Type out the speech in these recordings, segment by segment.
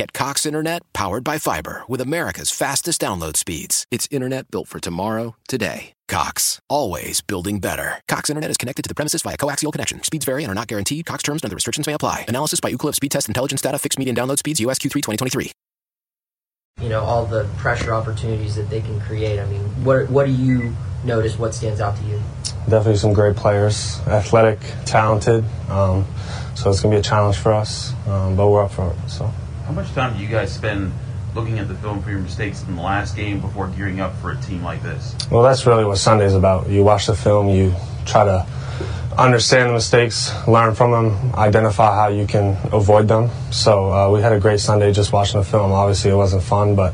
Get Cox Internet powered by fiber with America's fastest download speeds. It's internet built for tomorrow, today. Cox, always building better. Cox Internet is connected to the premises via coaxial connection. Speeds vary and are not guaranteed. Cox terms and other restrictions may apply. Analysis by Ookla Speed Test Intelligence Data. Fixed median download speeds. US Q3 2023. You know all the pressure opportunities that they can create. I mean, what what do you notice? What stands out to you? Definitely some great players, athletic, talented. Um, so it's gonna be a challenge for us, um, but we're up for it. So. How much time do you guys spend looking at the film for your mistakes in the last game before gearing up for a team like this? Well, that's really what Sunday's about. You watch the film, you try to understand the mistakes, learn from them, identify how you can avoid them. So uh, we had a great Sunday just watching the film. Obviously, it wasn't fun, but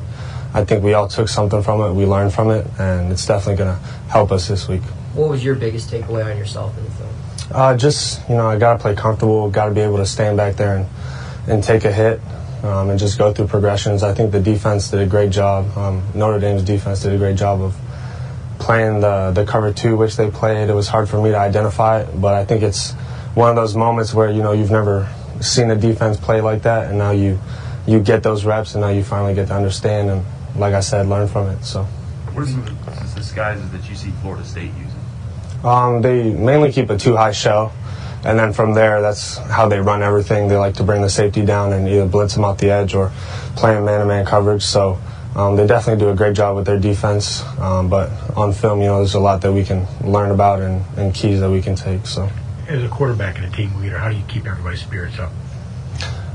I think we all took something from it. We learned from it, and it's definitely going to help us this week. What was your biggest takeaway on yourself in the film? Uh, just you know, I got to play comfortable. Got to be able to stand back there and and take a hit um, and just go through progressions. I think the defense did a great job. Um, Notre Dame's defense did a great job of playing the the cover two, which they played. It was hard for me to identify it, but I think it's one of those moments where you know you've never seen a defense play like that, and now you you get those reps, and now you finally get to understand and, like I said, learn from it. So. What are some of the disguises that you see Florida State using? Um, they mainly keep a two high shell and then from there, that's how they run everything. They like to bring the safety down and either blitz them off the edge or play in man-to-man coverage. So um, they definitely do a great job with their defense. Um, but on film, you know, there's a lot that we can learn about and, and keys that we can take. So, as a quarterback and a team leader, how do you keep everybody's spirits up?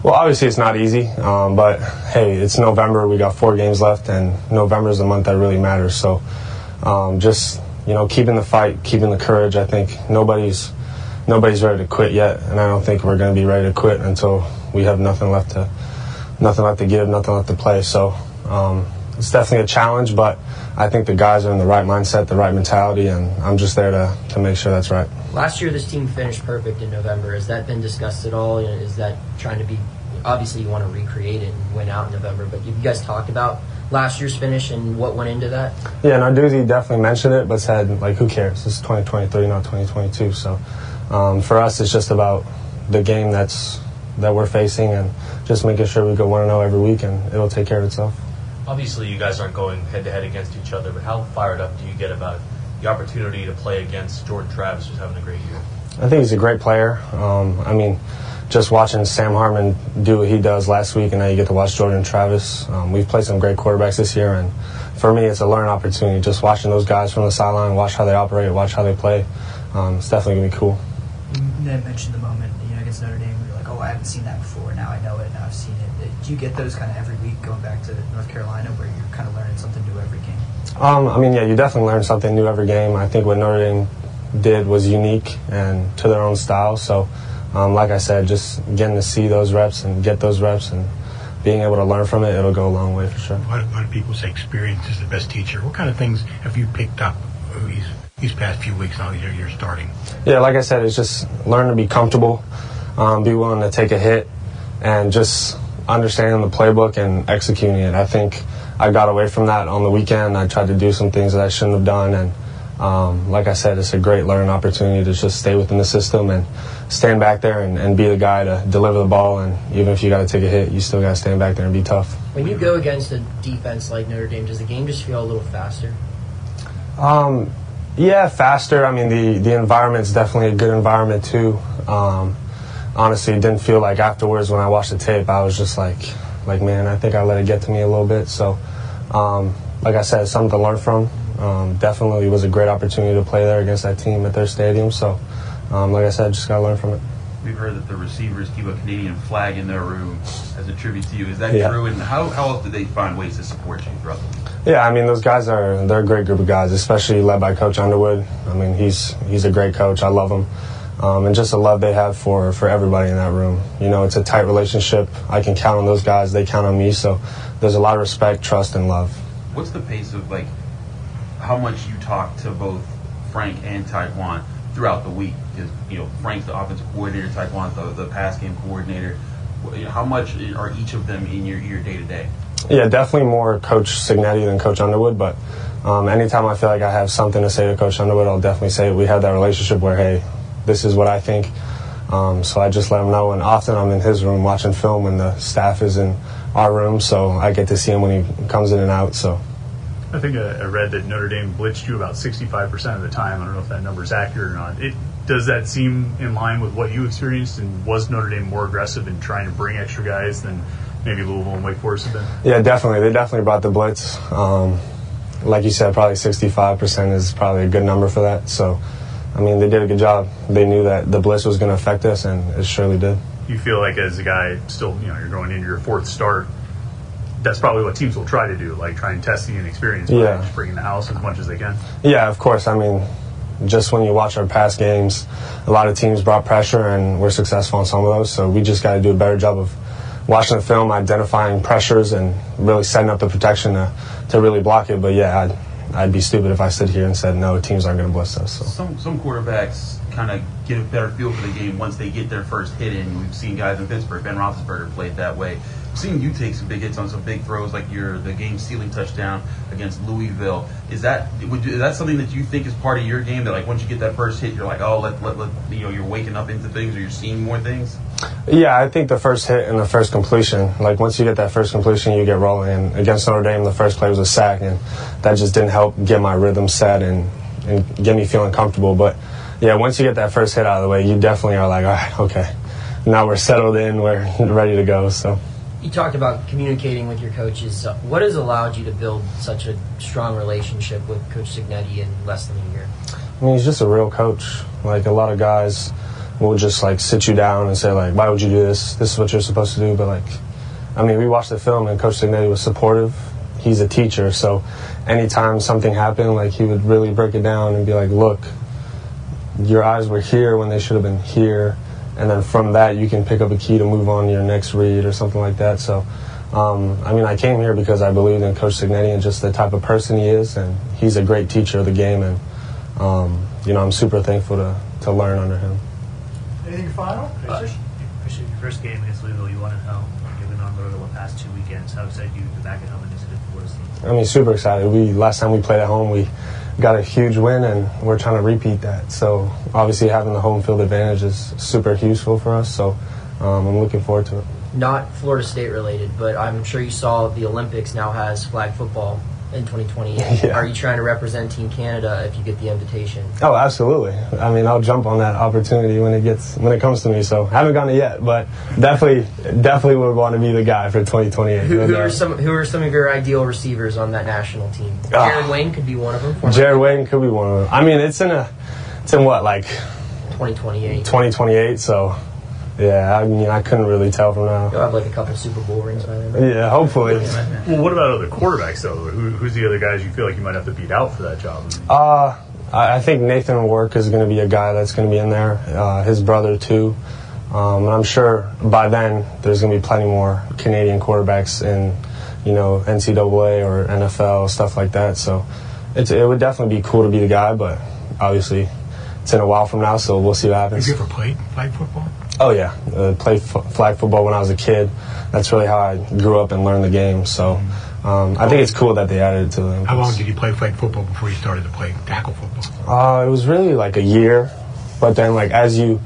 Well, obviously it's not easy, um, but hey, it's November. We got four games left, and November is the month that really matters. So, um, just you know, keeping the fight, keeping the courage. I think nobody's nobody's ready to quit yet, and I don't think we're going to be ready to quit until we have nothing left to nothing left to give, nothing left to play. So um, it's definitely a challenge, but I think the guys are in the right mindset, the right mentality, and I'm just there to, to make sure that's right. Last year, this team finished perfect in November. Has that been discussed at all? Is that trying to be obviously you want to recreate it and win out in November, but have you guys talked about last year's finish and what went into that? Yeah, Narduzzi definitely mentioned it, but said like, who cares? This is 2023, not 2022. So um, for us, it's just about the game that's that we're facing and just making sure we go one and zero oh every week, and it'll take care of itself. Obviously, you guys aren't going head to head against each other, but how fired up do you get about the opportunity to play against Jordan Travis, who's having a great year? I think he's a great player. Um, I mean, just watching Sam Hartman do what he does last week, and now you get to watch Jordan Travis. Um, we've played some great quarterbacks this year, and for me, it's a learning opportunity. Just watching those guys from the sideline, watch how they operate, watch how they play. Um, it's definitely gonna be cool. Ned mentioned the moment, you know, against Notre Dame, where you're like, oh, I haven't seen that before. Now I know it. Now I've seen it. Do you get those kind of every week going back to North Carolina, where you're kind of learning something new every game? Um, I mean, yeah, you definitely learn something new every game. I think what Notre Dame did was unique and to their own style. So, um, like I said, just getting to see those reps and get those reps and being able to learn from it, it'll go a long way for sure. A lot, a lot of people say experience is the best teacher. What kind of things have you picked up these, these past few weeks now you're, you're starting? Yeah, like I said, it's just learn to be comfortable, um, be willing to take a hit, and just understanding the playbook and executing it. I think I got away from that on the weekend. I tried to do some things that I shouldn't have done, and um, like I said, it's a great learning opportunity to just stay within the system and stand back there and, and be the guy to deliver the ball. And even if you got to take a hit, you still got to stand back there and be tough. When you go against a defense like Notre Dame, does the game just feel a little faster? Um, yeah, faster. I mean, the the environment's definitely a good environment too. Um, honestly, it didn't feel like afterwards when I watched the tape, I was just like, like man, I think I let it get to me a little bit. So, um, like I said, something to learn from. Um, definitely was a great opportunity to play there against that team at their stadium. So, um, like I said, just got to learn from it. we've heard that the receivers keep a Canadian flag in their room as a tribute to you. Is that Yeah. true? And how, how else do they find ways to support you throughout the? Yeah, I mean those guys are they're a great group of guys, especially led by Coach Underwood. I mean he's he's a great coach. I love him, um, and just the love they have for for everybody in that room. You know, it's a tight relationship. I can count on those guys. They count on me. So there's a lot of respect, trust, and love. What's the pace of like how much you talk to both Frank and Tiquan throughout the week? Because you know Frank's the offensive coordinator, Tiquan's the, the pass game coordinator. How much are each of them in your ear day to day? Yeah, definitely more Coach Cignetti than Coach Underwood. But um, anytime I feel like I have something to say to Coach Underwood, I'll definitely say it. We have that relationship where, hey, this is what I think. Um, so I just let him know. And often I'm in his room watching film when the staff is in our room. So I get to see him when he comes in and out. So I think I, I read that Notre Dame blitzed you about 65% of the time. I don't know if that number is accurate or not. It, does that seem in line with what you experienced? And was Notre Dame more aggressive in trying to bring extra guys than maybe Louisville and Wake Forest have been? yeah, definitely. They definitely brought the blitz. Um, like you said, probably 65% is probably a good number for that. So, I mean, they did a good job. They knew that the blitz was going to affect us, and it surely did. You feel like as a guy still, you know, you're going into your fourth start. That's probably what teams will try to do, like try and test the inexperience by Yeah. just bringing the house as much as they can. Yeah, of course. I mean, just when you watch our past games, a lot of teams brought pressure, and we're successful in some of those. So we just got to do a better job of watching the film, identifying pressures, and really setting up the protection to, to really block it. But yeah, I'd, I'd be stupid if I stood here and said no, teams aren't going to blitz us. So. Some some quarterbacks kind of get a better feel for the game once they get their first hit in. We've seen guys in Pittsburgh, Ben Roethlisberger played that way. We've you take some big hits on some big throws, like your the game sealing touchdown against Louisville. Is that would you, is that something that you think is part of your game? That like once you get that first hit, you're like, oh, let, let, let you know you're waking up into things or you're seeing more things. Yeah, I think the first hit and the first completion, like once you get that first completion, you get rolling. And against Notre Dame, the first play was a sack, and that just didn't help get my rhythm set and, and get me feeling comfortable. But yeah, once you get that first hit out of the way, you definitely are like, all right, okay, now we're settled in, we're ready to go. So. You talked about communicating with your coaches. What has allowed you to build such a strong relationship with Coach Cignetti in less than a year? I mean, he's just a real coach. Like a lot of guys will just like sit you down and say like, "Why would you do this? This is what you're supposed to do." But like, I mean, we watched the film and Coach Cignetti was supportive. He's a teacher, so anytime something happened, like he would really break it down and be like, "Look, your eyes were here when they should have been here." And then from that, you can pick up a key to move on to your next read or something like that. So, um, I mean, I came here because I believed in Coach Cignetti and just the type of person he is, and he's a great teacher of the game. And um, you know, I'm super thankful to, to learn under him. Anything final? Uh, you your first game against Louisville. You won at home. You've been on the road the past two weekends. How excited you to be back at home against a good Forest? I mean, super excited. We last time we played at home, we got a huge win, and we're trying to repeat that. So obviously, having the home field advantage is super useful for us. So um, I'm looking forward to it. Not Florida State related, but I'm sure you saw the Olympics now has flag football in 2028. Yeah. Are you trying to represent Team Canada if you get the invitation? Oh, absolutely. I mean, I'll jump on that opportunity when it gets when it comes to me. So haven't gotten it yet, but definitely, definitely would want to be the guy for 2028. Who, who are some Who are some of your ideal receivers on that national team? Ah. Jared Wayne could be one of them. Jared Wayne could be one of them. I mean, it's in a, it's in what like 2028. 2028. So yeah, I mean, I couldn't really tell from now. You'll have like a couple Super Bowl rings by then. Yeah, hopefully. Well, what about other quarterbacks, though? Who, who's the other guys you feel like you might have to beat out for that job? Uh, I I think Nathan Rourke is going to be a guy that's going to be in there. Uh, his brother too, um, and I'm sure by then there's going to be plenty more Canadian quarterbacks in, you know, NCAA or NFL stuff like that. So, it's, it would definitely be cool to be the guy, but obviously it's in a while from now, so we'll see what happens. Have you ever played flag football? Oh yeah, uh, played f- flag football when I was a kid. That's really how I grew up and learned the game. So. Um, I think it's cool that they added it to them. How long did you play flag football before you started to play tackle football? Uh, it was really like a year, but then like as you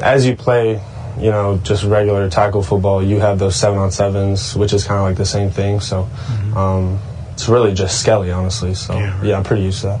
as you play, you know, just regular tackle football, you have those seven on sevens, which is kind of like the same thing. So um, it's really just skelly, honestly. So Yeah, right. yeah, I'm pretty used to that.